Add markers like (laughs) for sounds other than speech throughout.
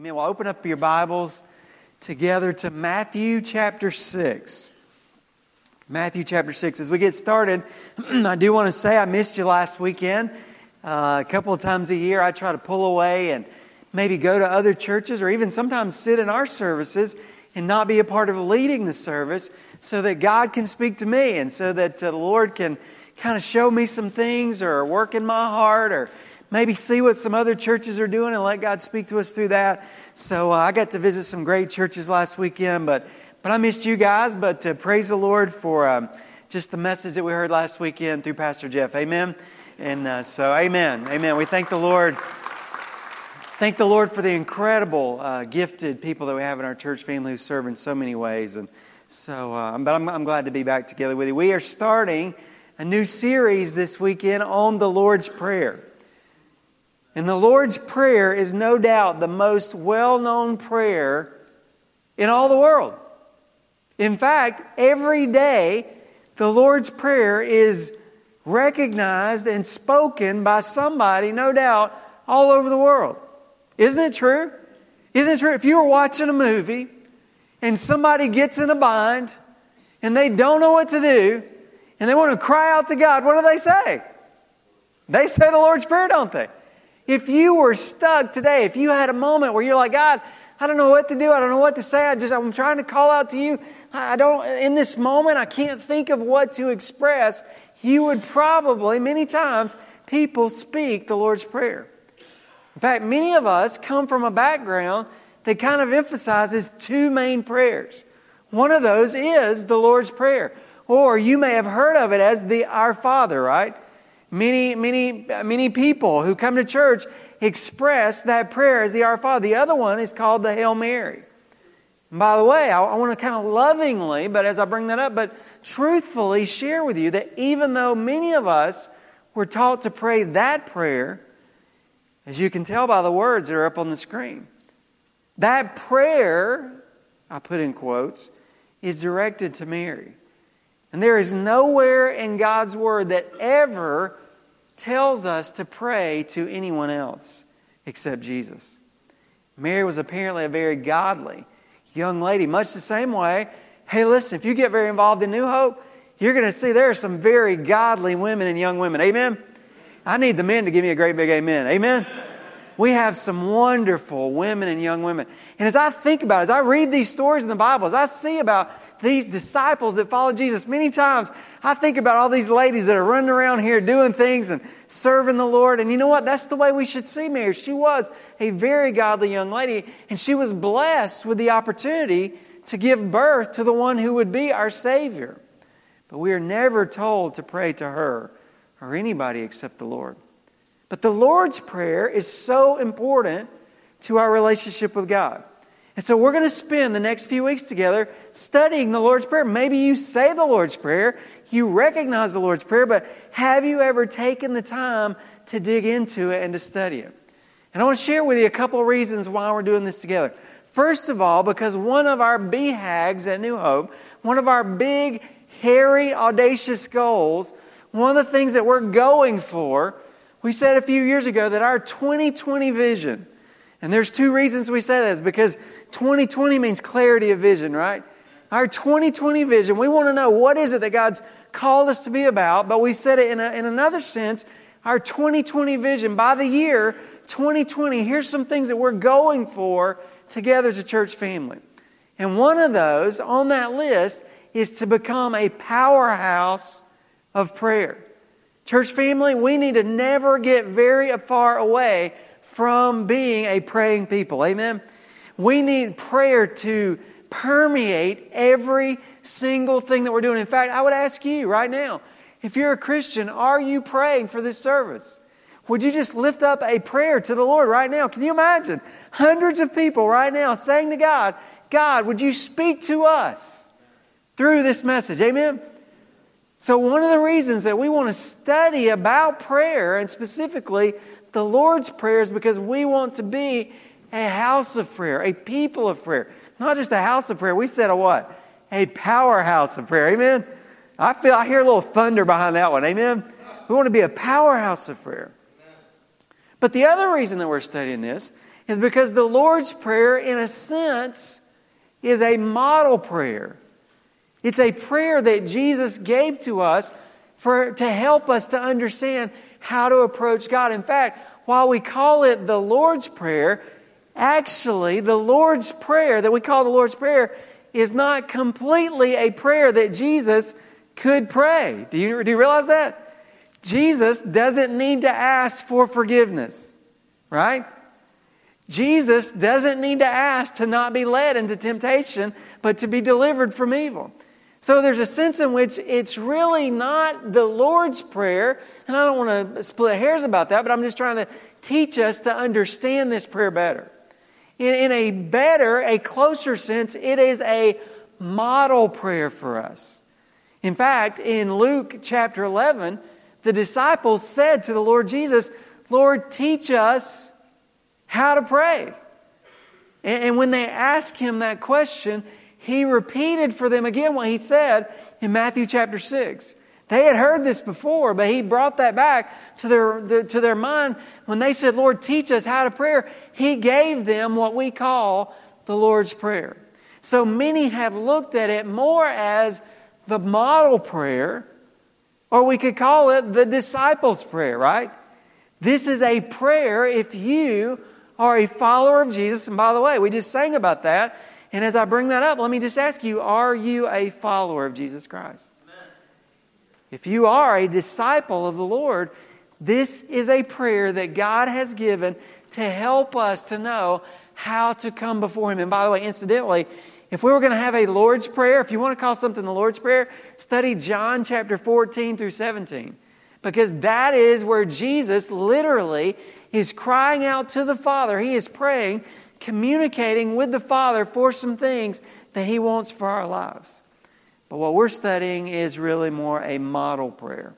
Amen. Well, open up your Bibles together to Matthew chapter 6. Matthew chapter 6. As we get started, (clears throat) I do want to say I missed you last weekend. Uh, a couple of times a year, I try to pull away and maybe go to other churches or even sometimes sit in our services and not be a part of leading the service so that God can speak to me and so that uh, the Lord can kind of show me some things or work in my heart or maybe see what some other churches are doing and let God speak to us through that. So uh, I got to visit some great churches last weekend, but but I missed you guys. But uh, praise the Lord for um, just the message that we heard last weekend through Pastor Jeff. Amen. And uh, so, Amen, Amen. We thank the Lord. Thank the Lord for the incredible, uh, gifted people that we have in our church family who serve in so many ways. And so, uh, but I'm, I'm glad to be back together with you. We are starting a new series this weekend on the Lord's Prayer. And the Lord's Prayer is no doubt the most well known prayer in all the world. In fact, every day, the Lord's Prayer is recognized and spoken by somebody, no doubt, all over the world. Isn't it true? Isn't it true? If you were watching a movie and somebody gets in a bind and they don't know what to do and they want to cry out to God, what do they say? They say the Lord's Prayer, don't they? If you were stuck today, if you had a moment where you're like, God, I don't know what to do. I don't know what to say. I just, I'm trying to call out to you. I don't, in this moment, I can't think of what to express. You would probably, many times, people speak the Lord's Prayer. In fact, many of us come from a background that kind of emphasizes two main prayers. One of those is the Lord's Prayer. Or you may have heard of it as the Our Father, right? Many, many, many people who come to church express that prayer as the Our Father. The other one is called the Hail Mary. And by the way, I, I want to kind of lovingly, but as I bring that up, but truthfully share with you that even though many of us were taught to pray that prayer, as you can tell by the words that are up on the screen, that prayer, I put in quotes, is directed to Mary. And there is nowhere in God's Word that ever tells us to pray to anyone else except Jesus. Mary was apparently a very godly young lady, much the same way. Hey, listen, if you get very involved in New Hope, you're going to see there are some very godly women and young women. Amen? I need the men to give me a great big amen. Amen? We have some wonderful women and young women. And as I think about it, as I read these stories in the Bible, as I see about these disciples that followed Jesus, many times I think about all these ladies that are running around here doing things and serving the Lord. And you know what? That's the way we should see Mary. She was a very godly young lady, and she was blessed with the opportunity to give birth to the one who would be our Savior. But we are never told to pray to her or anybody except the Lord. But the Lord's Prayer is so important to our relationship with God. And so we're going to spend the next few weeks together studying the Lord's Prayer. Maybe you say the Lord's Prayer, you recognize the Lord's Prayer, but have you ever taken the time to dig into it and to study it? And I want to share with you a couple of reasons why we're doing this together. First of all, because one of our BHAGs at New Hope, one of our big, hairy, audacious goals, one of the things that we're going for, we said a few years ago that our 2020 vision, and there's two reasons we say that is because 2020 means clarity of vision, right? Our 2020 vision, we want to know what is it that God's called us to be about, but we said it in, a, in another sense, our 2020 vision, by the year 2020, here's some things that we're going for together as a church family. And one of those on that list is to become a powerhouse of prayer. Church family, we need to never get very far away from being a praying people. Amen? We need prayer to permeate every single thing that we're doing. In fact, I would ask you right now if you're a Christian, are you praying for this service? Would you just lift up a prayer to the Lord right now? Can you imagine hundreds of people right now saying to God, God, would you speak to us through this message? Amen? So, one of the reasons that we want to study about prayer and specifically the Lord's Prayer is because we want to be a house of prayer, a people of prayer. Not just a house of prayer. We said a what? A powerhouse of prayer. Amen? I feel, I hear a little thunder behind that one. Amen? We want to be a powerhouse of prayer. But the other reason that we're studying this is because the Lord's Prayer, in a sense, is a model prayer. It's a prayer that Jesus gave to us for, to help us to understand how to approach God. In fact, while we call it the Lord's Prayer, actually, the Lord's Prayer that we call the Lord's Prayer is not completely a prayer that Jesus could pray. Do you, do you realize that? Jesus doesn't need to ask for forgiveness, right? Jesus doesn't need to ask to not be led into temptation, but to be delivered from evil. So there's a sense in which it's really not the Lord's Prayer, and I don't want to split hairs about that, but I'm just trying to teach us to understand this prayer better. In, in a better, a closer sense, it is a model prayer for us. In fact, in Luke chapter 11, the disciples said to the Lord Jesus, Lord, teach us how to pray. And when they asked him that question, he repeated for them again what he said in Matthew chapter 6. They had heard this before, but he brought that back to their, to their mind when they said, Lord, teach us how to pray. He gave them what we call the Lord's Prayer. So many have looked at it more as the model prayer or we could call it the disciples' prayer, right? This is a prayer if you are a follower of Jesus. And by the way, we just sang about that. And as I bring that up, let me just ask you are you a follower of Jesus Christ? Amen. If you are a disciple of the Lord, this is a prayer that God has given to help us to know how to come before Him. And by the way, incidentally, if we were going to have a Lord's Prayer, if you want to call something the Lord's Prayer, study John chapter 14 through 17. Because that is where Jesus literally is crying out to the Father. He is praying, communicating with the Father for some things that He wants for our lives. But what we're studying is really more a model prayer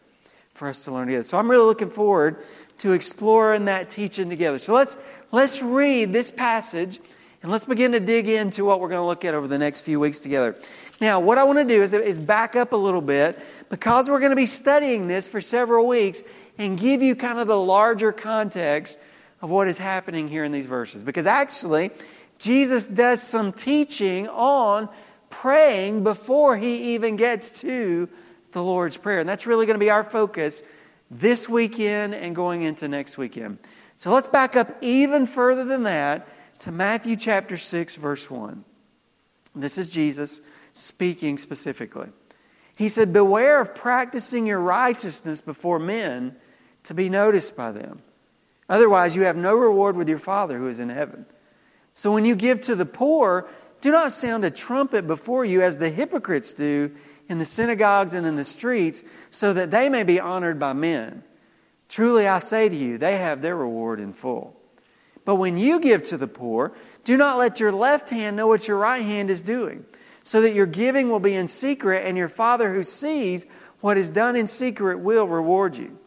for us to learn together. So I'm really looking forward to exploring that teaching together. So let's, let's read this passage and let's begin to dig into what we're going to look at over the next few weeks together. Now, what I want to do is, is back up a little bit because we're going to be studying this for several weeks and give you kind of the larger context of what is happening here in these verses. Because actually, Jesus does some teaching on praying before he even gets to the Lord's Prayer. And that's really going to be our focus this weekend and going into next weekend. So let's back up even further than that to Matthew chapter 6, verse 1. This is Jesus speaking specifically. He said, Beware of practicing your righteousness before men to be noticed by them. Otherwise, you have no reward with your Father who is in heaven. So when you give to the poor, do not sound a trumpet before you as the hypocrites do in the synagogues and in the streets, so that they may be honored by men. Truly I say to you, they have their reward in full. But when you give to the poor, do not let your left hand know what your right hand is doing, so that your giving will be in secret, and your Father who sees what is done in secret will reward you.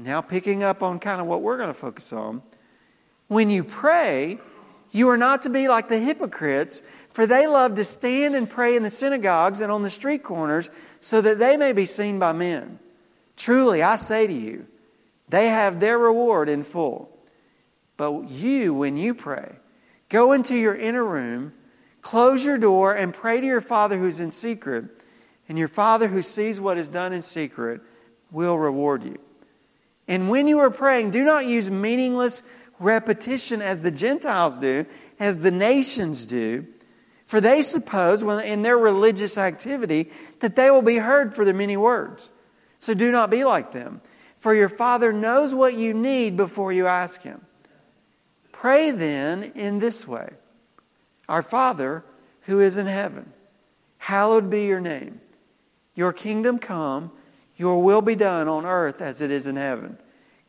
Now, picking up on kind of what we're going to focus on, when you pray, you are not to be like the hypocrites, for they love to stand and pray in the synagogues and on the street corners, so that they may be seen by men. Truly, I say to you, they have their reward in full. But you, when you pray, go into your inner room, close your door, and pray to your Father who's in secret. And your Father who sees what is done in secret will reward you. And when you are praying, do not use meaningless repetition as the Gentiles do, as the nations do. For they suppose, when in their religious activity, that they will be heard for their many words. So do not be like them. For your Father knows what you need before you ask Him. Pray then in this way Our Father who is in heaven, hallowed be your name. Your kingdom come, your will be done on earth as it is in heaven.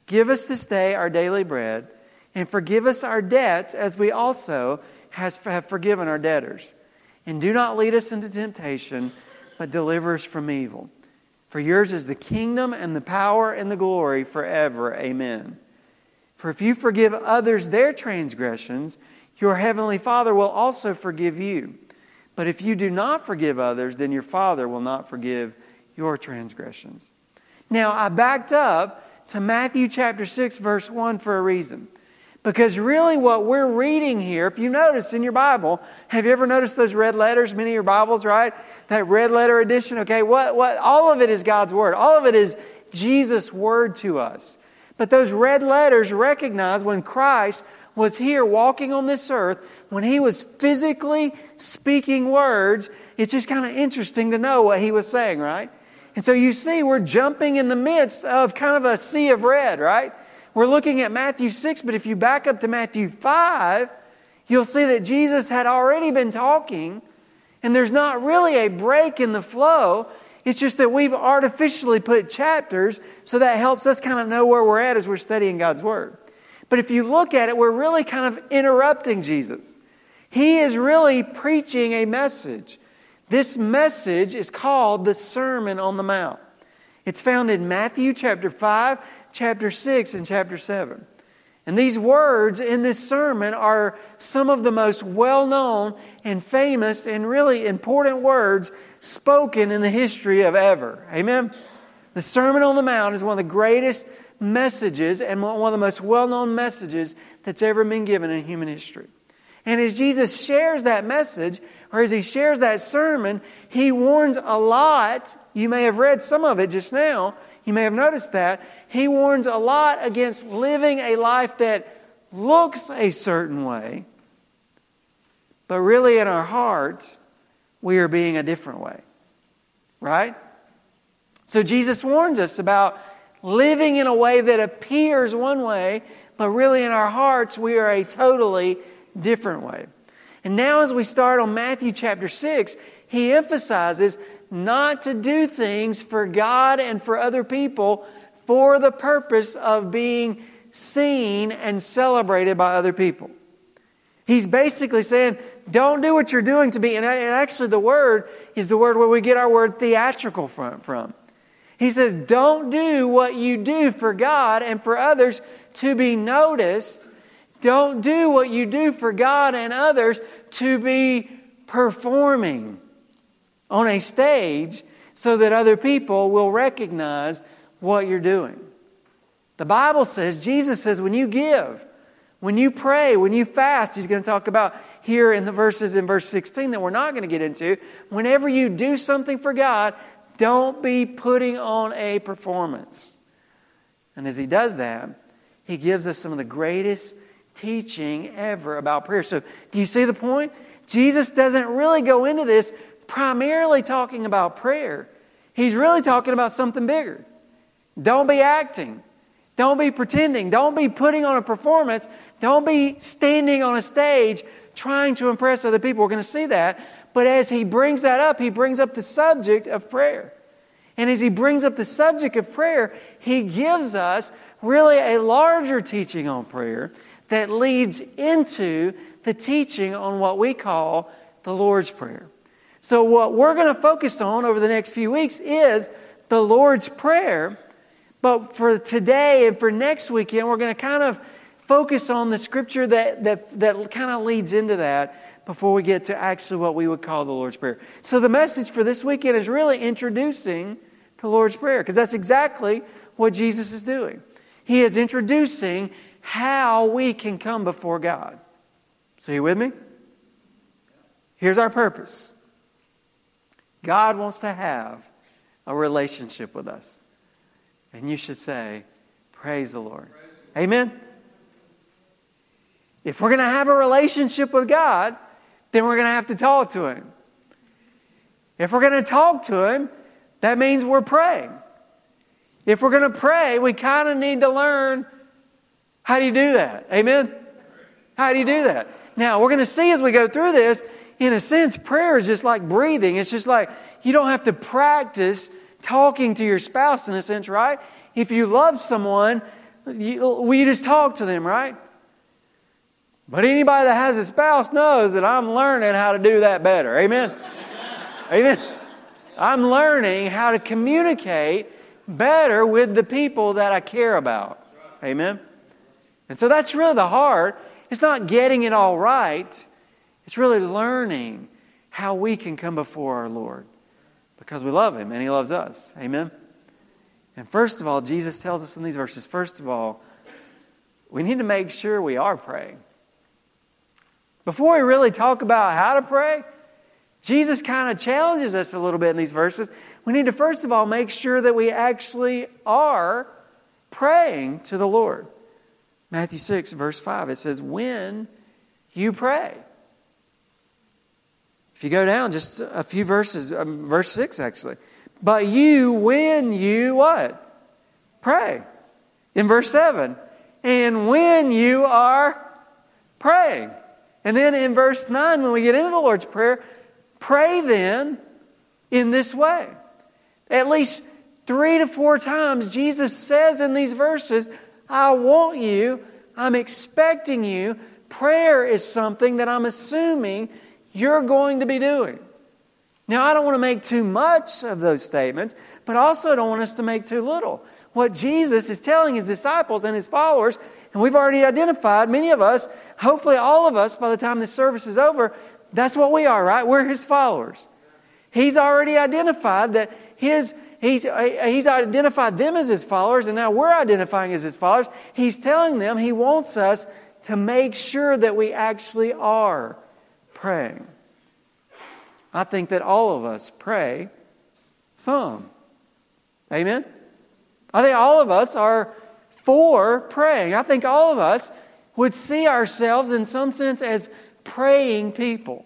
Give us this day our daily bread, and forgive us our debts as we also have forgiven our debtors. And do not lead us into temptation, but deliver us from evil. For yours is the kingdom and the power and the glory forever. Amen. For if you forgive others their transgressions, your heavenly Father will also forgive you. But if you do not forgive others, then your Father will not forgive your transgressions. Now, I backed up to Matthew chapter 6, verse 1 for a reason. Because really, what we're reading here, if you notice in your Bible, have you ever noticed those red letters? Many of your Bibles, right? That red letter edition, okay? What, what, all of it is God's Word. All of it is Jesus' Word to us. But those red letters recognize when Christ was here walking on this earth, when he was physically speaking words, it's just kind of interesting to know what he was saying, right? And so you see, we're jumping in the midst of kind of a sea of red, right? We're looking at Matthew 6, but if you back up to Matthew 5, you'll see that Jesus had already been talking, and there's not really a break in the flow. It's just that we've artificially put chapters, so that helps us kind of know where we're at as we're studying God's Word. But if you look at it, we're really kind of interrupting Jesus. He is really preaching a message. This message is called the Sermon on the Mount. It's found in Matthew chapter 5, chapter 6, and chapter 7. And these words in this sermon are some of the most well known and famous and really important words spoken in the history of ever. Amen? The Sermon on the Mount is one of the greatest messages and one of the most well known messages that's ever been given in human history. And as Jesus shares that message, or as he shares that sermon, he warns a lot. You may have read some of it just now. You may have noticed that. He warns a lot against living a life that looks a certain way, but really in our hearts, we are being a different way. Right? So Jesus warns us about living in a way that appears one way, but really in our hearts, we are a totally different way. And now, as we start on Matthew chapter 6, he emphasizes not to do things for God and for other people for the purpose of being seen and celebrated by other people. He's basically saying, don't do what you're doing to be, and actually the word is the word where we get our word theatrical from. He says, don't do what you do for God and for others to be noticed. Don't do what you do for God and others to be performing on a stage so that other people will recognize what you're doing. The Bible says, Jesus says, when you give, when you pray, when you fast, he's going to talk about here in the verses in verse 16 that we're not going to get into. Whenever you do something for God, don't be putting on a performance. And as he does that, he gives us some of the greatest teaching ever about prayer. So, do you see the point? Jesus doesn't really go into this primarily talking about prayer. He's really talking about something bigger. Don't be acting. Don't be pretending. Don't be putting on a performance. Don't be standing on a stage trying to impress other people. We're going to see that. But as he brings that up, he brings up the subject of prayer. And as he brings up the subject of prayer, he gives us really a larger teaching on prayer that leads into the teaching on what we call the Lord's Prayer. So, what we're going to focus on over the next few weeks is the Lord's Prayer. But for today and for next weekend, we're going to kind of focus on the scripture that, that, that kind of leads into that before we get to actually what we would call the Lord's Prayer. So the message for this weekend is really introducing the Lord's Prayer because that's exactly what Jesus is doing. He is introducing how we can come before God. So, you with me? Here's our purpose God wants to have a relationship with us. And you should say, Praise the Lord. Amen? If we're going to have a relationship with God, then we're going to have to talk to Him. If we're going to talk to Him, that means we're praying. If we're going to pray, we kind of need to learn how do you do that? Amen? How do you do that? Now, we're going to see as we go through this, in a sense, prayer is just like breathing. It's just like you don't have to practice talking to your spouse in a sense, right? If you love someone, you, you just talk to them, right? But anybody that has a spouse knows that I'm learning how to do that better. Amen? (laughs) Amen? I'm learning how to communicate better with the people that I care about. Amen? And so that's really the heart. It's not getting it all right, it's really learning how we can come before our Lord because we love Him and He loves us. Amen? And first of all, Jesus tells us in these verses, first of all, we need to make sure we are praying. Before we really talk about how to pray, Jesus kind of challenges us a little bit in these verses. We need to, first of all, make sure that we actually are praying to the Lord. Matthew 6, verse 5, it says, When you pray. If you go down just a few verses, um, verse 6 actually. But you, when you what? Pray. In verse 7, and when you are praying. And then in verse 9, when we get into the Lord's Prayer, pray then in this way. At least three to four times, Jesus says in these verses, I want you, I'm expecting you. Prayer is something that I'm assuming you're going to be doing. Now, I don't want to make too much of those statements, but also don't want us to make too little. What Jesus is telling his disciples and his followers, and we've already identified, many of us, hopefully all of us, by the time this service is over, that's what we are, right? We're his followers. He's already identified that his he's, he's identified them as his followers, and now we're identifying as his followers. He's telling them he wants us to make sure that we actually are praying. I think that all of us pray some. Amen? I think all of us are for praying. I think all of us would see ourselves in some sense as praying people.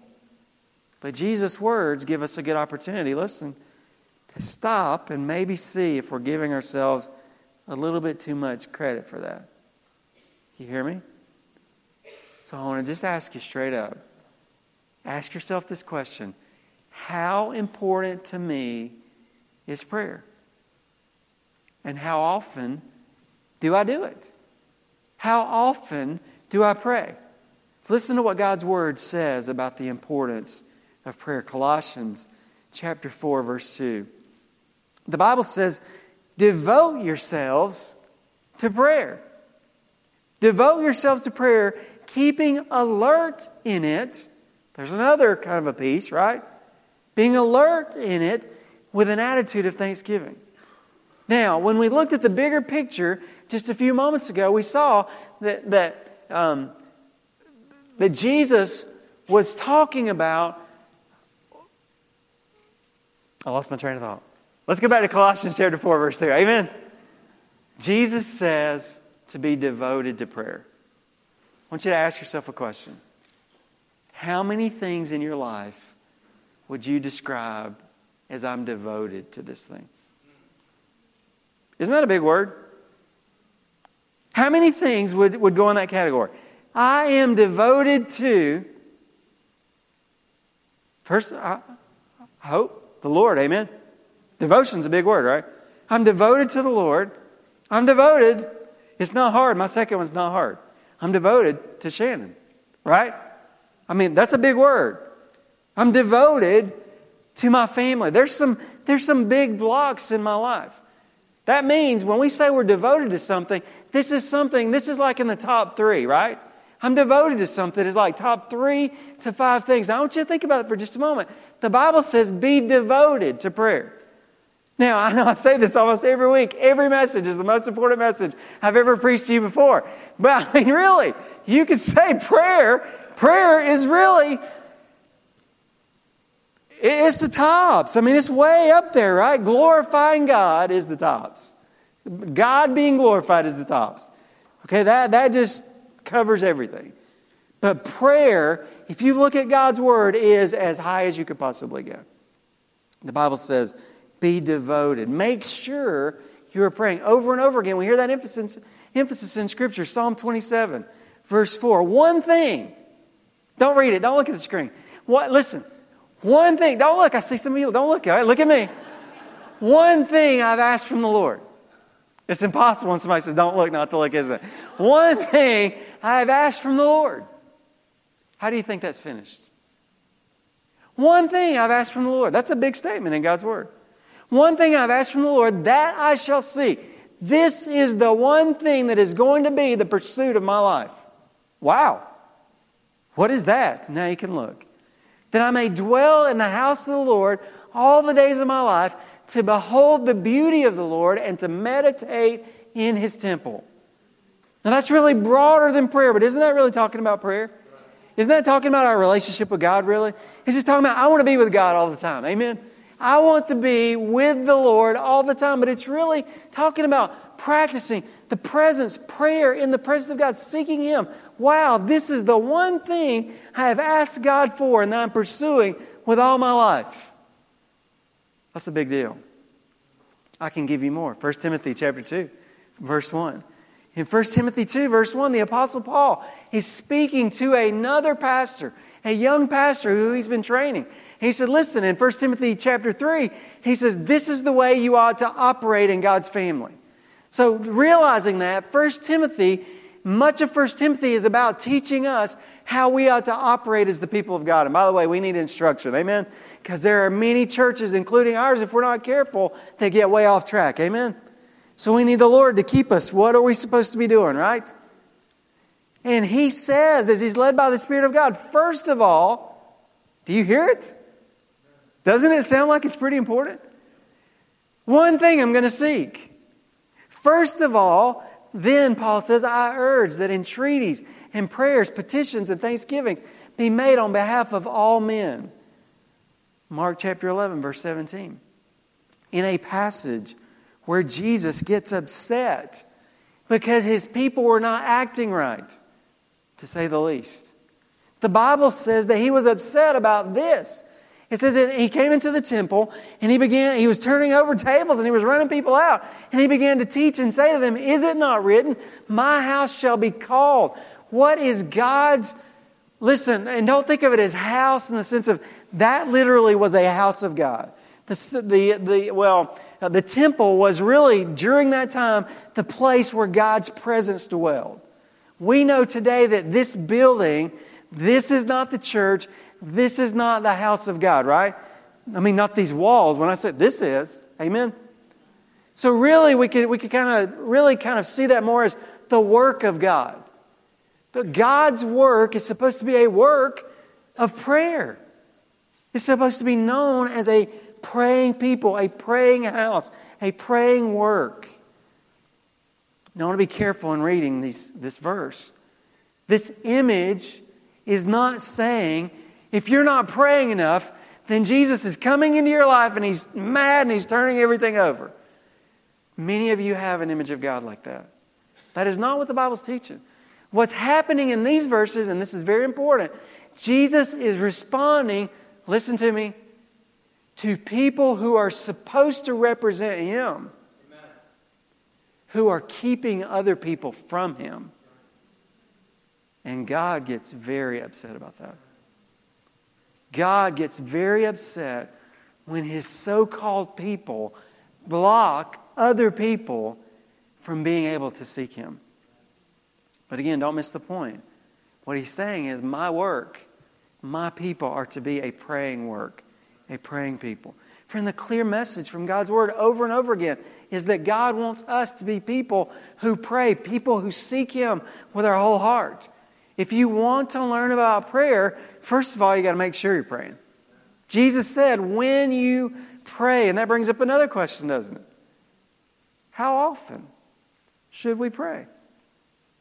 But Jesus' words give us a good opportunity, listen, to stop and maybe see if we're giving ourselves a little bit too much credit for that. You hear me? So I want to just ask you straight up ask yourself this question How important to me is prayer? And how often do I do it? How often do I pray? Listen to what God's Word says about the importance of prayer. Colossians chapter 4, verse 2. The Bible says, devote yourselves to prayer. Devote yourselves to prayer, keeping alert in it. There's another kind of a piece, right? Being alert in it with an attitude of thanksgiving. Now, when we looked at the bigger picture just a few moments ago, we saw that, that, um, that Jesus was talking about. I lost my train of thought. Let's go back to Colossians chapter 4, verse 2. Amen. Jesus says to be devoted to prayer. I want you to ask yourself a question How many things in your life would you describe as I'm devoted to this thing? Isn't that a big word? How many things would, would go in that category? I am devoted to, first, I, I hope, the Lord, amen? Devotion's a big word, right? I'm devoted to the Lord. I'm devoted. It's not hard. My second one's not hard. I'm devoted to Shannon, right? I mean, that's a big word. I'm devoted to my family. There's some, there's some big blocks in my life. That means when we say we're devoted to something, this is something, this is like in the top three, right? I'm devoted to something is like top three to five things. Now, I want you to think about it for just a moment. The Bible says, be devoted to prayer. Now, I know I say this almost every week. Every message is the most important message I've ever preached to you before. But I mean, really, you could say prayer. Prayer is really it's the tops. I mean, it's way up there, right? Glorifying God is the tops. God being glorified is the tops. Okay, that, that just covers everything. But prayer, if you look at God's word, is as high as you could possibly go. The Bible says, be devoted. Make sure you are praying. Over and over again, we hear that emphasis, emphasis in Scripture. Psalm 27, verse 4. One thing. Don't read it. Don't look at the screen. What, listen, one thing, don't look, I see some of you, don't look, all right, look at me. One thing I've asked from the Lord. It's impossible when somebody says, don't look, not to look, isn't it? One thing I've asked from the Lord. How do you think that's finished? One thing I've asked from the Lord. That's a big statement in God's Word. One thing I've asked from the Lord, that I shall see. This is the one thing that is going to be the pursuit of my life. Wow. What is that? Now you can look that I may dwell in the house of the Lord all the days of my life, to behold the beauty of the Lord and to meditate in his temple. Now, that's really broader than prayer, but isn't that really talking about prayer? Isn't that talking about our relationship with God, really? He's just talking about, I want to be with God all the time. Amen? I want to be with the Lord all the time, but it's really talking about practicing the presence, prayer in the presence of God, seeking Him. Wow, this is the one thing I have asked God for and I'm pursuing with all my life. That's a big deal. I can give you more. 1 Timothy chapter 2, verse 1. In 1 Timothy 2, verse 1, the Apostle Paul is speaking to another pastor, a young pastor who he's been training. He said, Listen, in 1 Timothy chapter 3, he says, This is the way you ought to operate in God's family. So, realizing that, 1 Timothy, much of 1 Timothy is about teaching us how we ought to operate as the people of God. And by the way, we need instruction. Amen? Because there are many churches, including ours, if we're not careful, they get way off track. Amen? So we need the Lord to keep us. What are we supposed to be doing, right? And he says, as he's led by the Spirit of God, first of all, do you hear it? Doesn't it sound like it's pretty important? One thing I'm going to seek. First of all, then Paul says, I urge that entreaties and prayers, petitions, and thanksgivings be made on behalf of all men. Mark chapter 11, verse 17. In a passage where Jesus gets upset because his people were not acting right, to say the least. The Bible says that he was upset about this. It says that he came into the temple and he began, he was turning over tables and he was running people out. And he began to teach and say to them, Is it not written, My house shall be called? What is God's, listen, and don't think of it as house in the sense of that literally was a house of God. The, the, the well, uh, the temple was really, during that time, the place where God's presence dwelled. We know today that this building, this is not the church, this is not the house of God, right? I mean, not these walls. When I said this is, amen? So really, we could, we could kind of, really kind of see that more as the work of God. But God's work is supposed to be a work of prayer. It's supposed to be known as a praying people, a praying house, a praying work. Now, I want to be careful in reading these, this verse. This image is not saying if you're not praying enough, then Jesus is coming into your life and he's mad and he's turning everything over. Many of you have an image of God like that. That is not what the Bible's teaching. What's happening in these verses, and this is very important, Jesus is responding, listen to me, to people who are supposed to represent Him, Amen. who are keeping other people from Him. And God gets very upset about that. God gets very upset when His so called people block other people from being able to seek Him. But again, don't miss the point. What He's saying is, my work, my people are to be a praying work a praying people. Friend, the clear message from God's Word over and over again is that God wants us to be people who pray, people who seek Him with our whole heart. If you want to learn about prayer, first of all, you got to make sure you're praying. Jesus said, when you pray, and that brings up another question, doesn't it? How often should we pray?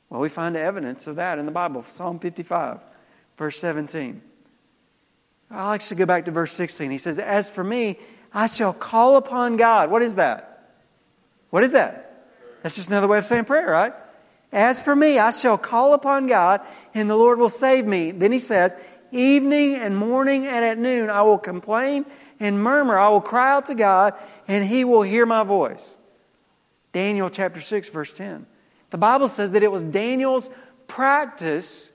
Well, we find evidence of that in the Bible, Psalm 55, verse 17. I'll actually go back to verse 16. He says, As for me, I shall call upon God. What is that? What is that? That's just another way of saying prayer, right? As for me, I shall call upon God, and the Lord will save me. Then he says, Evening and morning and at noon I will complain and murmur. I will cry out to God, and he will hear my voice. Daniel chapter 6, verse 10. The Bible says that it was Daniel's practice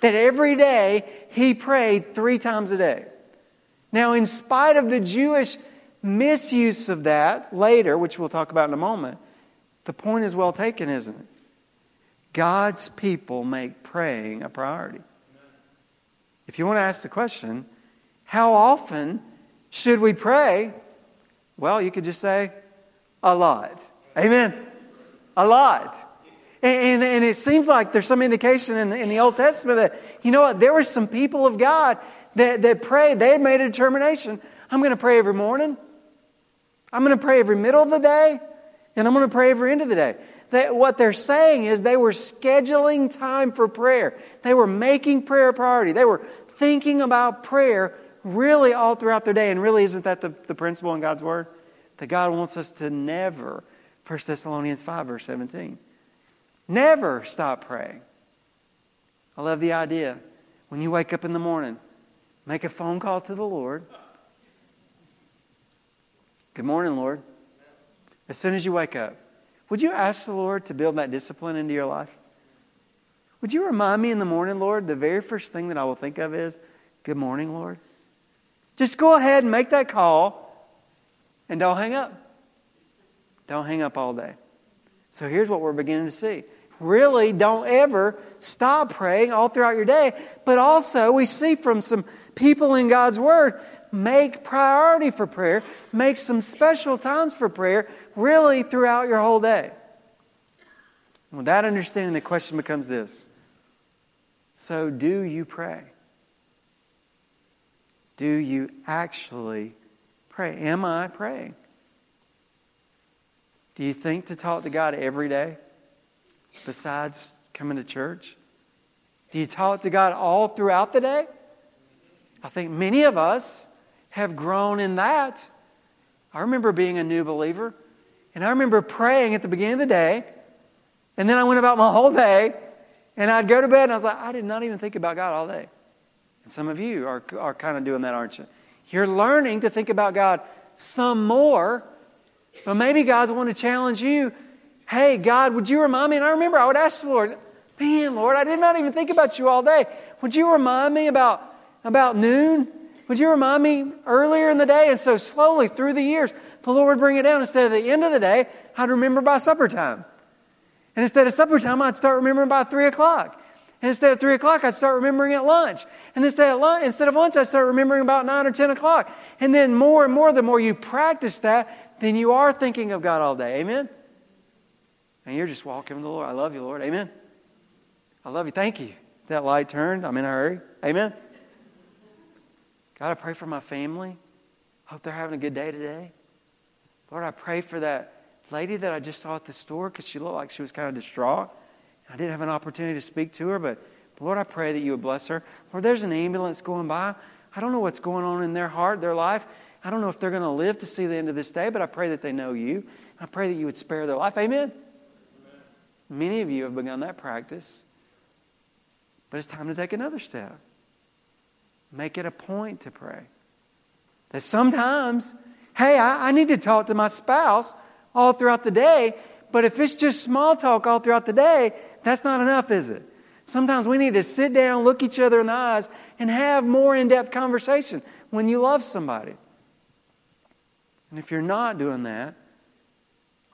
that every day he prayed three times a day. Now, in spite of the Jewish misuse of that later, which we'll talk about in a moment, the point is well taken, isn't it? God's people make praying a priority. If you want to ask the question, how often should we pray? Well, you could just say, a lot. Amen. A lot. And, and, it seems like there's some indication in, in, the Old Testament that, you know what, there were some people of God that, that prayed. They had made a determination I'm going to pray every morning, I'm going to pray every middle of the day, And I'm going to pray every end of the day. That what they're saying is they were scheduling time for prayer. They were making prayer a priority. They were thinking about prayer really all throughout their day. And really, isn't that the, the principle in God's Word? That God wants us to never, 1 Thessalonians 5, verse 17, never stop praying. I love the idea. When you wake up in the morning, make a phone call to the Lord. Good morning, Lord. As soon as you wake up, would you ask the Lord to build that discipline into your life? Would you remind me in the morning, Lord, the very first thing that I will think of is, Good morning, Lord? Just go ahead and make that call and don't hang up. Don't hang up all day. So here's what we're beginning to see. Really, don't ever stop praying all throughout your day. But also, we see from some people in God's Word, make priority for prayer, make some special times for prayer, really throughout your whole day. And With that understanding, the question becomes this So, do you pray? Do you actually pray? Am I praying? Do you think to talk to God every day besides coming to church? Do you talk to God all throughout the day? I think many of us have grown in that. I remember being a new believer, and I remember praying at the beginning of the day, and then I went about my whole day, and I'd go to bed, and I was like, I did not even think about God all day. And some of you are, are kind of doing that, aren't you? You're learning to think about God some more, but maybe God's want to challenge you. Hey, God, would you remind me? And I remember I would ask the Lord, Man, Lord, I did not even think about you all day. Would you remind me about, about noon? Would you remind me earlier in the day? And so slowly through the years, the Lord would bring it down. Instead of the end of the day, I'd remember by supper time. And instead of supper time, I'd start remembering by 3 o'clock. And instead of 3 o'clock, I'd start remembering at lunch. And instead of lunch, instead of lunch, I'd start remembering about 9 or 10 o'clock. And then more and more, the more you practice that, then you are thinking of God all day. Amen? And you're just walking with the Lord. I love you, Lord. Amen? I love you. Thank you. That light turned. I'm in a hurry. Amen? God, I pray for my family. Hope they're having a good day today. Lord, I pray for that lady that I just saw at the store because she looked like she was kind of distraught. I didn't have an opportunity to speak to her, but Lord, I pray that you would bless her. Lord, there's an ambulance going by. I don't know what's going on in their heart, their life. I don't know if they're going to live to see the end of this day, but I pray that they know you. I pray that you would spare their life. Amen? Amen. Many of you have begun that practice, but it's time to take another step. Make it a point to pray. That sometimes, hey, I, I need to talk to my spouse all throughout the day, but if it's just small talk all throughout the day, that's not enough, is it? Sometimes we need to sit down, look each other in the eyes, and have more in depth conversation when you love somebody. And if you're not doing that,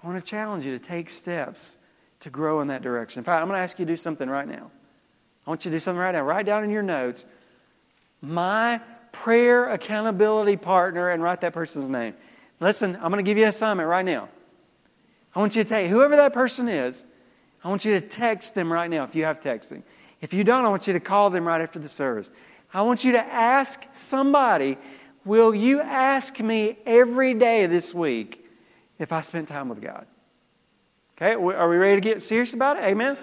I want to challenge you to take steps to grow in that direction. In fact, I'm going to ask you to do something right now. I want you to do something right now. Write down in your notes my prayer accountability partner and write that person's name. Listen, I'm going to give you an assignment right now. I want you to take whoever that person is, I want you to text them right now if you have texting. If you don't, I want you to call them right after the service. I want you to ask somebody, will you ask me every day this week if I spent time with God? Okay, are we ready to get serious about it? Amen?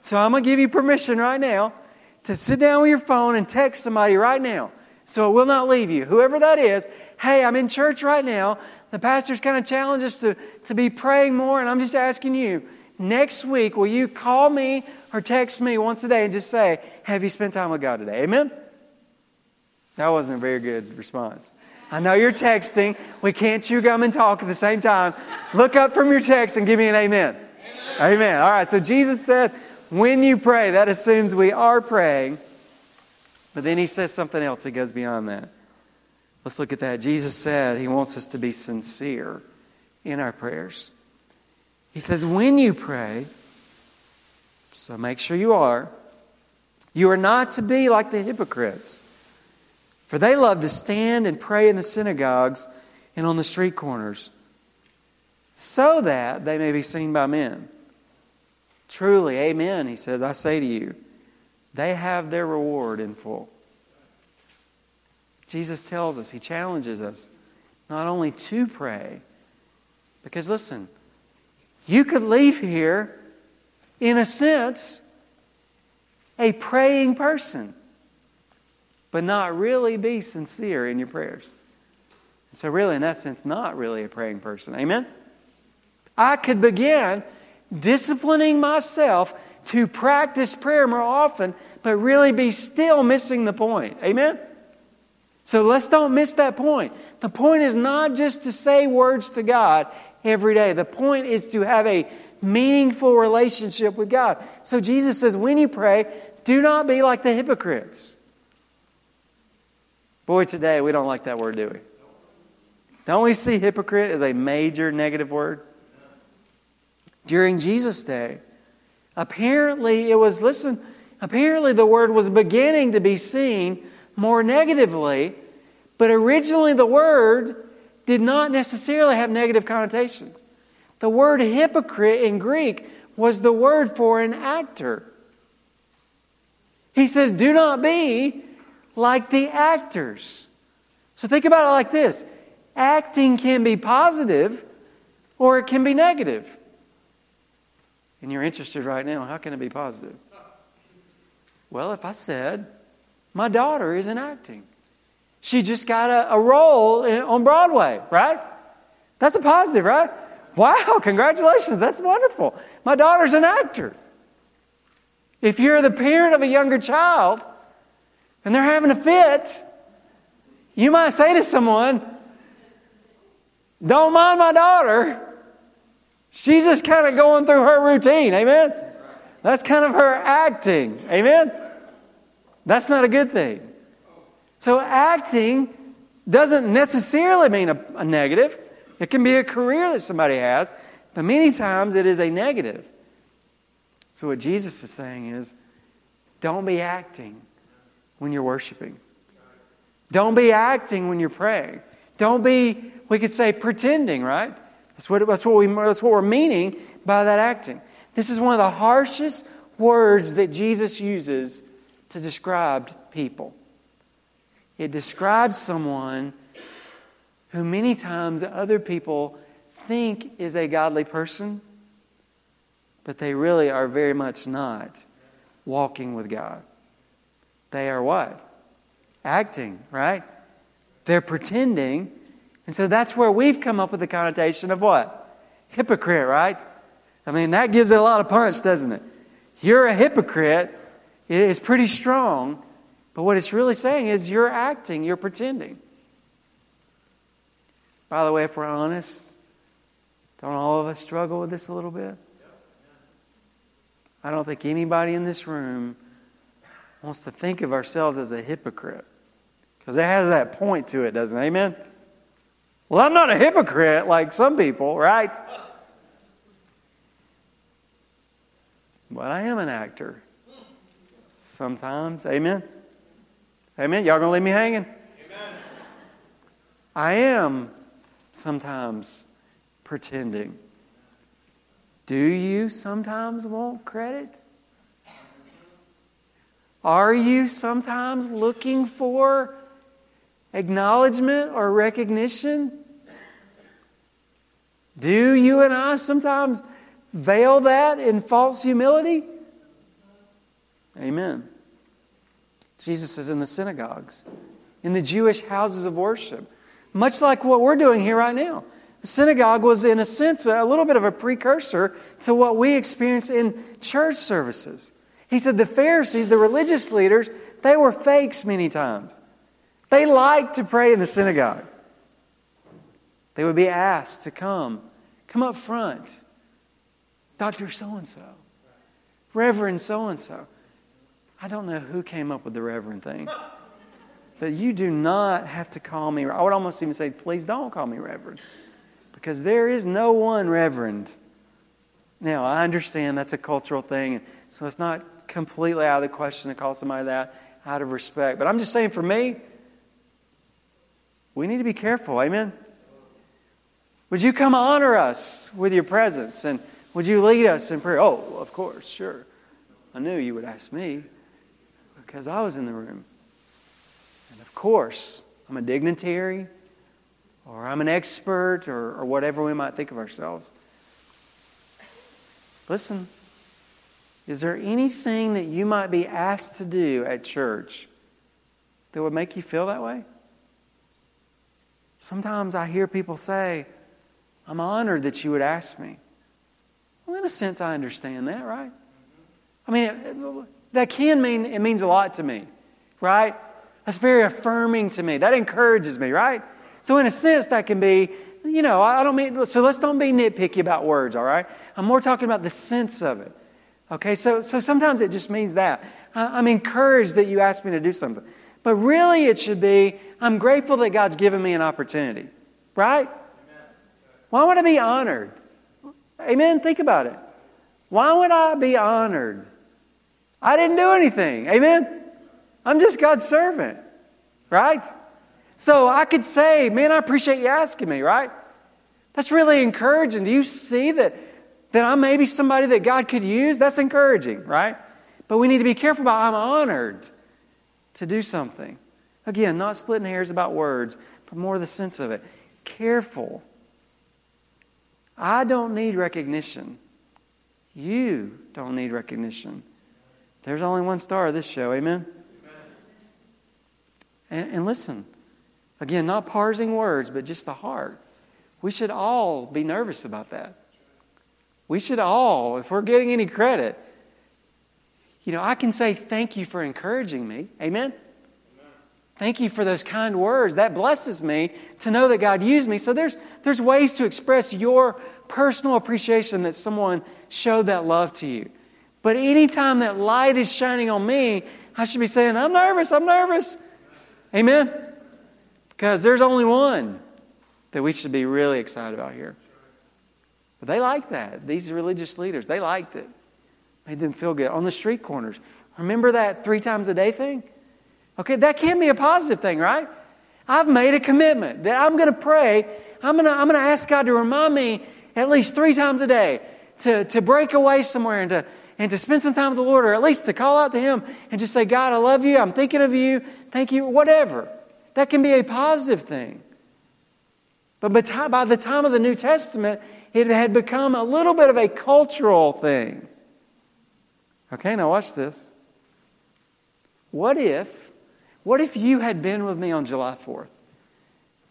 So I'm going to give you permission right now to sit down with your phone and text somebody right now so it will not leave you. Whoever that is, hey, I'm in church right now. The pastor's kind of challenged us to, to be praying more, and I'm just asking you, next week, will you call me or text me once a day and just say, Have you spent time with God today? Amen? That wasn't a very good response. I know you're texting. We can't chew gum and talk at the same time. Look up from your text and give me an amen. Amen. amen. All right, so Jesus said, when you pray, that assumes we are praying. But then he says something else that goes beyond that. Let's look at that. Jesus said he wants us to be sincere in our prayers. He says, when you pray, so make sure you are, you are not to be like the hypocrites. For they love to stand and pray in the synagogues and on the street corners, so that they may be seen by men. Truly, amen, he says, I say to you, they have their reward in full. Jesus tells us, he challenges us not only to pray, because listen, you could leave here, in a sense, a praying person, but not really be sincere in your prayers. So, really, in that sense, not really a praying person. Amen? I could begin disciplining myself to practice prayer more often, but really be still missing the point. Amen? So let's don't miss that point. The point is not just to say words to God every day, the point is to have a meaningful relationship with God. So Jesus says, when you pray, do not be like the hypocrites. Boy, today we don't like that word, do we? Don't we see hypocrite as a major negative word? During Jesus' day, apparently it was, listen, apparently the word was beginning to be seen more negatively, but originally the word did not necessarily have negative connotations. The word hypocrite in Greek was the word for an actor. He says, Do not be like the actors. So think about it like this acting can be positive or it can be negative. And you're interested right now, how can it be positive? Well, if I said, My daughter isn't acting. She just got a, a role in, on Broadway, right? That's a positive, right? Wow, (laughs) congratulations, that's wonderful. My daughter's an actor. If you're the parent of a younger child and they're having a fit, you might say to someone, Don't mind my daughter. She's just kind of going through her routine. Amen? That's kind of her acting. Amen? That's not a good thing. So acting doesn't necessarily mean a, a negative. It can be a career that somebody has, but many times it is a negative. So what Jesus is saying is don't be acting when you're worshiping. Don't be acting when you're praying. Don't be, we could say, pretending, right? That's what, that's, what we, that's what we're meaning by that acting. This is one of the harshest words that Jesus uses to describe people. It describes someone who many times other people think is a godly person, but they really are very much not walking with God. They are what? Acting, right? They're pretending. And so that's where we've come up with the connotation of what? Hypocrite, right? I mean, that gives it a lot of punch, doesn't it? You're a hypocrite. It's pretty strong. But what it's really saying is you're acting, you're pretending. By the way, if we're honest, don't all of us struggle with this a little bit? I don't think anybody in this room wants to think of ourselves as a hypocrite. Because it has that point to it, doesn't it? Amen? Well, I'm not a hypocrite like some people, right? But I am an actor. Sometimes. Amen? Amen. Y'all gonna leave me hanging? Amen. I am sometimes pretending. Do you sometimes want credit? Are you sometimes looking for acknowledgement or recognition? Do you and I sometimes veil that in false humility? Amen. Jesus is in the synagogues, in the Jewish houses of worship, much like what we're doing here right now. The synagogue was, in a sense, a little bit of a precursor to what we experience in church services. He said the Pharisees, the religious leaders, they were fakes many times. They liked to pray in the synagogue. They would be asked to come, come up front. Dr. So and so, Reverend so and so. I don't know who came up with the reverend thing. But you do not have to call me. I would almost even say, please don't call me reverend. Because there is no one reverend. Now, I understand that's a cultural thing, so it's not completely out of the question to call somebody that out of respect. But I'm just saying, for me, we need to be careful. Amen? Would you come honor us with your presence? And would you lead us in prayer? Oh, of course, sure. I knew you would ask me because I was in the room. And of course, I'm a dignitary or I'm an expert or, or whatever we might think of ourselves. Listen, is there anything that you might be asked to do at church that would make you feel that way? Sometimes I hear people say, I'm honored that you would ask me. Well, in a sense, I understand that, right? I mean, it, that can mean, it means a lot to me, right? That's very affirming to me. That encourages me, right? So, in a sense, that can be, you know, I don't mean, so let's don't be nitpicky about words, all right? I'm more talking about the sense of it. Okay, so, so sometimes it just means that. I'm encouraged that you asked me to do something. But really, it should be I'm grateful that God's given me an opportunity, right? Why would I be honored? Amen? Think about it. Why would I be honored? I didn't do anything. Amen? I'm just God's servant, right? So I could say, man, I appreciate you asking me, right? That's really encouraging. Do you see that, that I'm maybe somebody that God could use? That's encouraging, right? But we need to be careful about I'm honored to do something. Again, not splitting hairs about words, but more the sense of it. Careful. I don't need recognition. You don't need recognition. There's only one star of this show, amen? And, and listen, again, not parsing words, but just the heart. We should all be nervous about that. We should all, if we're getting any credit, you know, I can say thank you for encouraging me. Amen? Amen? Thank you for those kind words. That blesses me to know that God used me. So there's, there's ways to express your personal appreciation that someone showed that love to you. But anytime that light is shining on me, I should be saying, I'm nervous, I'm nervous. Amen? Because there's only one that we should be really excited about here. But they like that. These religious leaders, they liked it. Made them feel good. On the street corners. Remember that three times a day thing? Okay, that can be a positive thing, right? I've made a commitment that I'm going to pray. I'm going to, I'm going to ask God to remind me at least three times a day to, to break away somewhere and to, and to spend some time with the Lord, or at least to call out to Him and just say, God, I love you. I'm thinking of you. Thank you. Whatever. That can be a positive thing. But by the time of the New Testament, it had become a little bit of a cultural thing. Okay, now watch this. What if, what if you had been with me on July 4th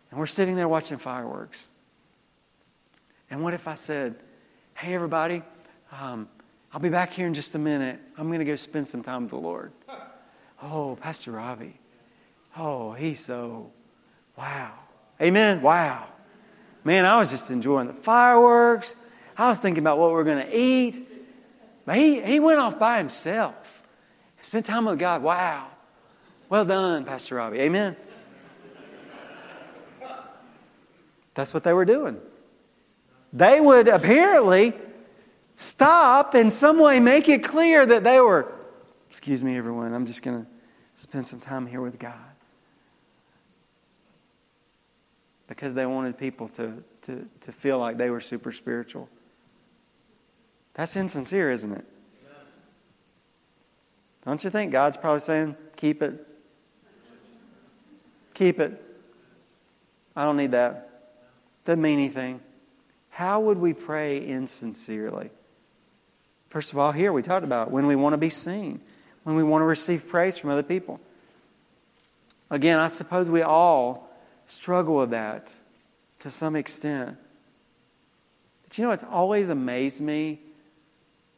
and we're sitting there watching fireworks? And what if I said, hey, everybody, um, I'll be back here in just a minute. I'm going to go spend some time with the Lord. Oh, Pastor Robbie. Oh, he's so, wow. Amen. Wow. Man, I was just enjoying the fireworks. I was thinking about what we're going to eat. But he, he went off by himself. Spent time with God. Wow. Well done, Pastor Robbie. Amen. That's what they were doing. They would apparently stop in some way, make it clear that they were, excuse me, everyone, I'm just going to spend some time here with God. Because they wanted people to, to, to feel like they were super spiritual. That's insincere, isn't it? Don't you think God's probably saying, keep it? Keep it. I don't need that. Doesn't mean anything. How would we pray insincerely? First of all, here we talked about when we want to be seen, when we want to receive praise from other people. Again, I suppose we all struggle with that to some extent. But you know, it's always amazed me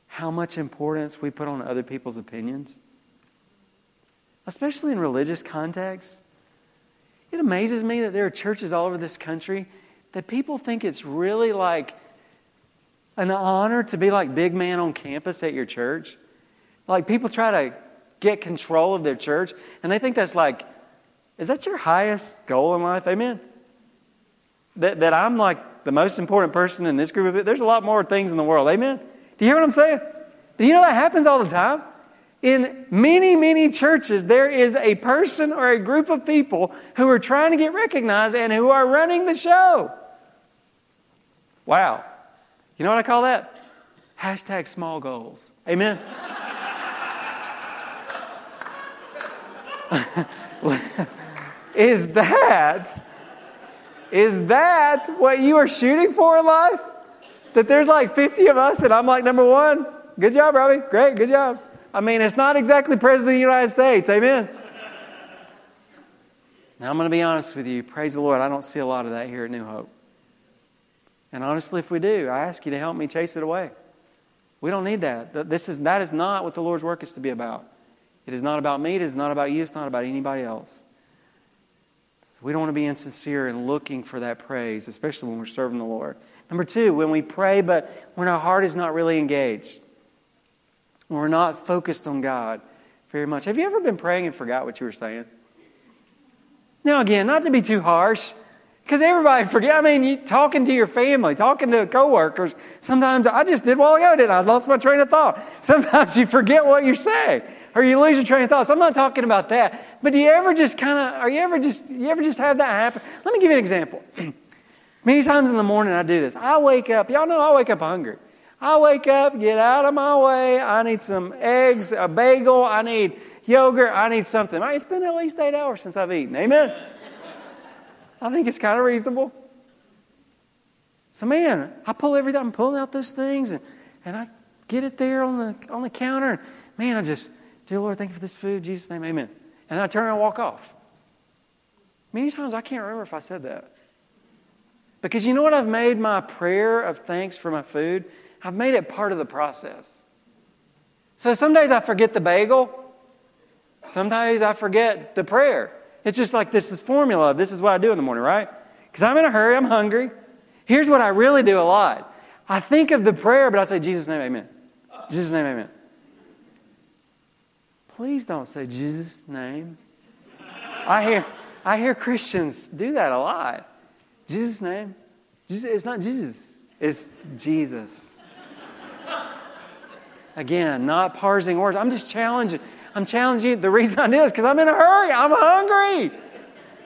how much importance we put on other people's opinions, especially in religious contexts. It amazes me that there are churches all over this country that people think it's really like an honor to be like big man on campus at your church. Like people try to get control of their church, and they think that's like, is that your highest goal in life? Amen. That, that I'm like the most important person in this group of it. There's a lot more things in the world. Amen. Do you hear what I'm saying? Do you know that happens all the time? In many, many churches, there is a person or a group of people who are trying to get recognized and who are running the show. Wow. You know what I call that? Hashtag small goals. Amen. (laughs) is that is that what you are shooting for in life? That there's like 50 of us and I'm like number one. Good job, Robbie. Great, good job. I mean, it's not exactly President of the United States. Amen. Now, I'm going to be honest with you. Praise the Lord. I don't see a lot of that here at New Hope. And honestly, if we do, I ask you to help me chase it away. We don't need that. This is, that is not what the Lord's work is to be about. It is not about me. It is not about you. It's not about anybody else. So we don't want to be insincere in looking for that praise, especially when we're serving the Lord. Number two, when we pray, but when our heart is not really engaged, when we're not focused on God very much. Have you ever been praying and forgot what you were saying? Now, again, not to be too harsh, because everybody forget. I mean, you, talking to your family, talking to coworkers. Sometimes I just did while ago, didn't I? I lost my train of thought. (laughs) Sometimes you forget what you're saying, or you lose your train of thought. So I'm not talking about that. But do you ever just kind of, are you ever just, you ever just have that happen? Let me give you an example. (clears throat) Many times in the morning I do this. I wake up. Y'all know I wake up hungry. I wake up, get out of my way. I need some eggs, a bagel. I need yogurt. I need something. It's been at least eight hours since I've eaten. Amen. I think it's kind of reasonable. So, man, I pull everything. I'm pulling out those things, and, and I get it there on the on the counter. And man, I just, dear Lord, thank you for this food. In Jesus' name, Amen. And I turn and walk off. Many times I can't remember if I said that. Because you know what I've made my prayer of thanks for my food? I've made it part of the process. So some days I forget the bagel. Sometimes I forget the prayer. It's just like this is formula. This is what I do in the morning, right? Because I'm in a hurry, I'm hungry. Here's what I really do a lot. I think of the prayer, but I say, Jesus' name, amen. Jesus' name, amen. Please don't say Jesus' name. I hear, I hear Christians do that a lot. Jesus' name. Jesus, it's not Jesus, it's Jesus. Again, not parsing words. I'm just challenging. I'm challenging you. The reason I do this because I'm in a hurry. I'm hungry.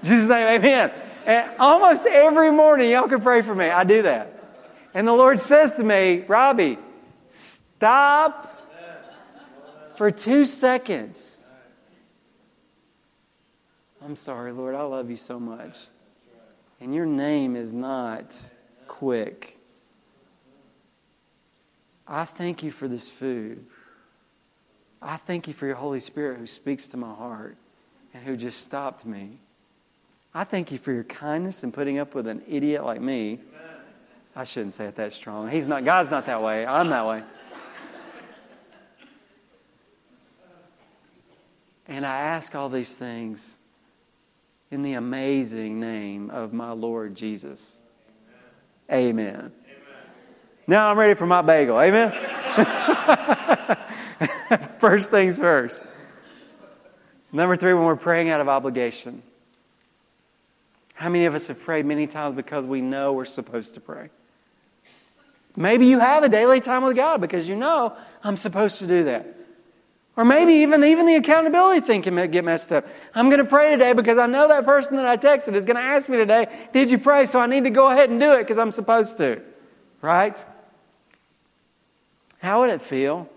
Jesus' name, amen. And almost every morning, y'all can pray for me. I do that. And the Lord says to me, Robbie, stop for two seconds. I'm sorry, Lord. I love you so much. And your name is not quick. I thank you for this food. I thank you for your Holy Spirit who speaks to my heart and who just stopped me. I thank you for your kindness and putting up with an idiot like me. I shouldn't say it that strong. He's not God's not that way. I'm that way. And I ask all these things in the amazing name of my Lord Jesus. Amen. Amen. Now I'm ready for my bagel. Amen. (laughs) first things first. Number three, when we're praying out of obligation. How many of us have prayed many times because we know we're supposed to pray? Maybe you have a daily time with God because you know I'm supposed to do that. Or maybe even, even the accountability thing can get messed up. I'm going to pray today because I know that person that I texted is going to ask me today, Did you pray? So I need to go ahead and do it because I'm supposed to. Right? How would it feel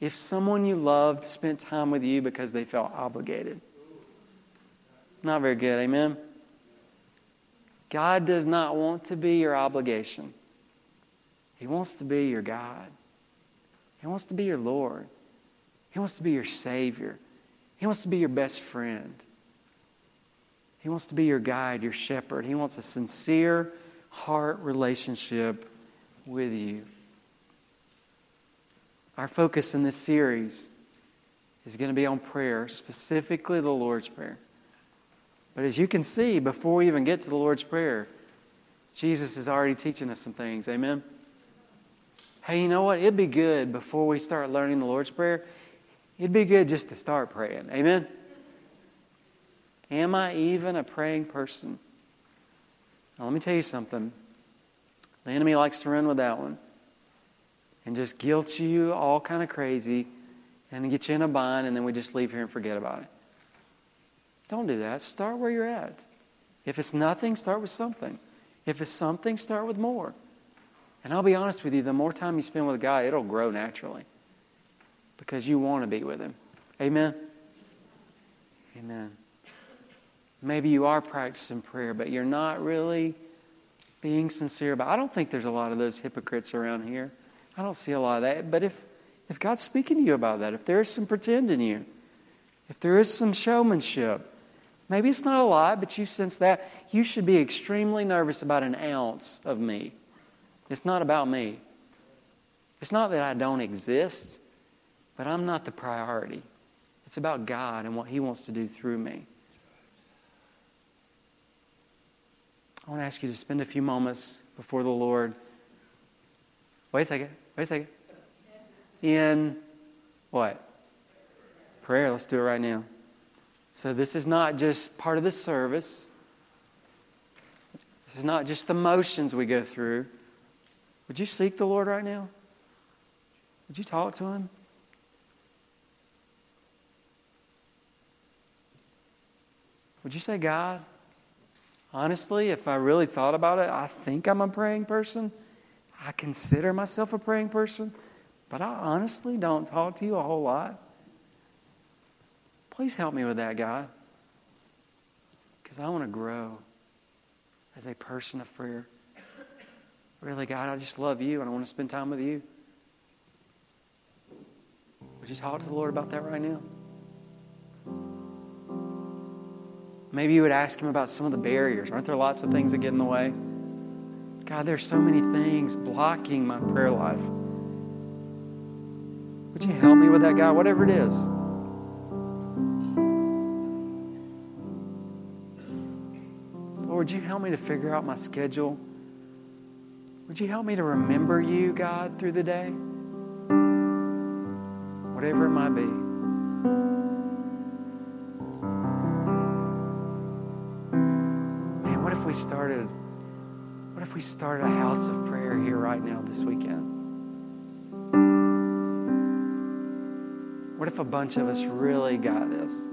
if someone you loved spent time with you because they felt obligated. Not very good, amen? God does not want to be your obligation. He wants to be your God. He wants to be your Lord. He wants to be your Savior. He wants to be your best friend. He wants to be your guide, your shepherd. He wants a sincere heart relationship with you. Our focus in this series is going to be on prayer, specifically the Lord's Prayer. But as you can see, before we even get to the Lord's Prayer, Jesus is already teaching us some things. Amen? Hey, you know what? It'd be good before we start learning the Lord's Prayer, it'd be good just to start praying. Amen? Am I even a praying person? Now, let me tell you something. The enemy likes to run with that one and just guilt you all kind of crazy and get you in a bind, and then we just leave here and forget about it. Don't do that. Start where you're at. If it's nothing, start with something. If it's something, start with more. And I'll be honest with you, the more time you spend with God, it'll grow naturally because you want to be with Him. Amen? Amen. Maybe you are practicing prayer, but you're not really being sincere about. I don't think there's a lot of those hypocrites around here. I don't see a lot of that. But if if God's speaking to you about that, if there is some pretend in you, if there is some showmanship, maybe it's not a lot, but you sense that, you should be extremely nervous about an ounce of me. It's not about me. It's not that I don't exist, but I'm not the priority. It's about God and what He wants to do through me. I want to ask you to spend a few moments before the Lord. Wait a second. Wait a second. In what? Prayer. Let's do it right now. So, this is not just part of the service. This is not just the motions we go through. Would you seek the Lord right now? Would you talk to Him? Would you say, God, honestly, if I really thought about it, I think I'm a praying person. I consider myself a praying person, but I honestly don't talk to you a whole lot. Please help me with that, God. Because I want to grow as a person of prayer. Really, God, I just love you and I want to spend time with you. Would you talk to the Lord about that right now? Maybe you would ask Him about some of the barriers. Aren't there lots of things that get in the way? God, there's so many things blocking my prayer life. Would you help me with that, God? Whatever it is. Lord, would you help me to figure out my schedule? Would you help me to remember you, God, through the day? Whatever it might be. We started what if we started a house of prayer here right now this weekend? What if a bunch of us really got this?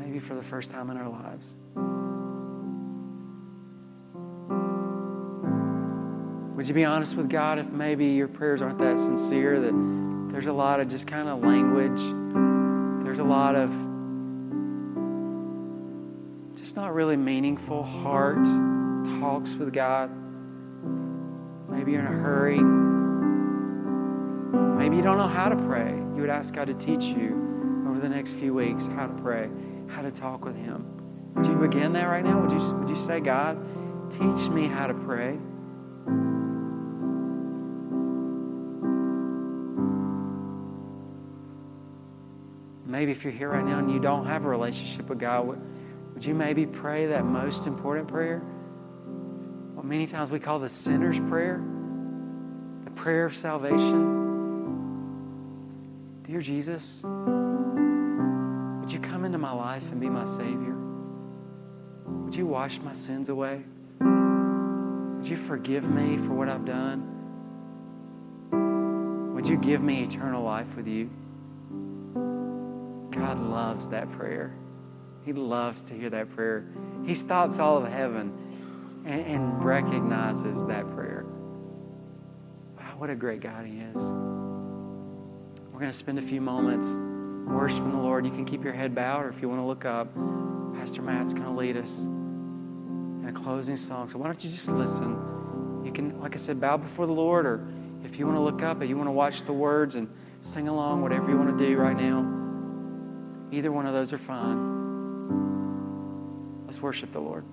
Maybe for the first time in our lives. Would you be honest with God if maybe your prayers aren't that sincere, that there's a lot of just kind of language, there's a lot of not really meaningful heart talks with God. Maybe you're in a hurry. Maybe you don't know how to pray. You would ask God to teach you over the next few weeks how to pray, how to talk with Him. Would you begin that right now? Would you, would you say, God, teach me how to pray? Maybe if you're here right now and you don't have a relationship with God, would you maybe pray that most important prayer? What many times we call the sinner's prayer, the prayer of salvation. Dear Jesus, would you come into my life and be my Savior? Would you wash my sins away? Would you forgive me for what I've done? Would you give me eternal life with you? God loves that prayer. He loves to hear that prayer. He stops all of heaven and, and recognizes that prayer. Wow, what a great God He is. We're going to spend a few moments worshiping the Lord. You can keep your head bowed, or if you want to look up, Pastor Matt's going to lead us in a closing song. So why don't you just listen? You can, like I said, bow before the Lord, or if you want to look up and you want to watch the words and sing along, whatever you want to do right now, either one of those are fine. Let's worship the Lord.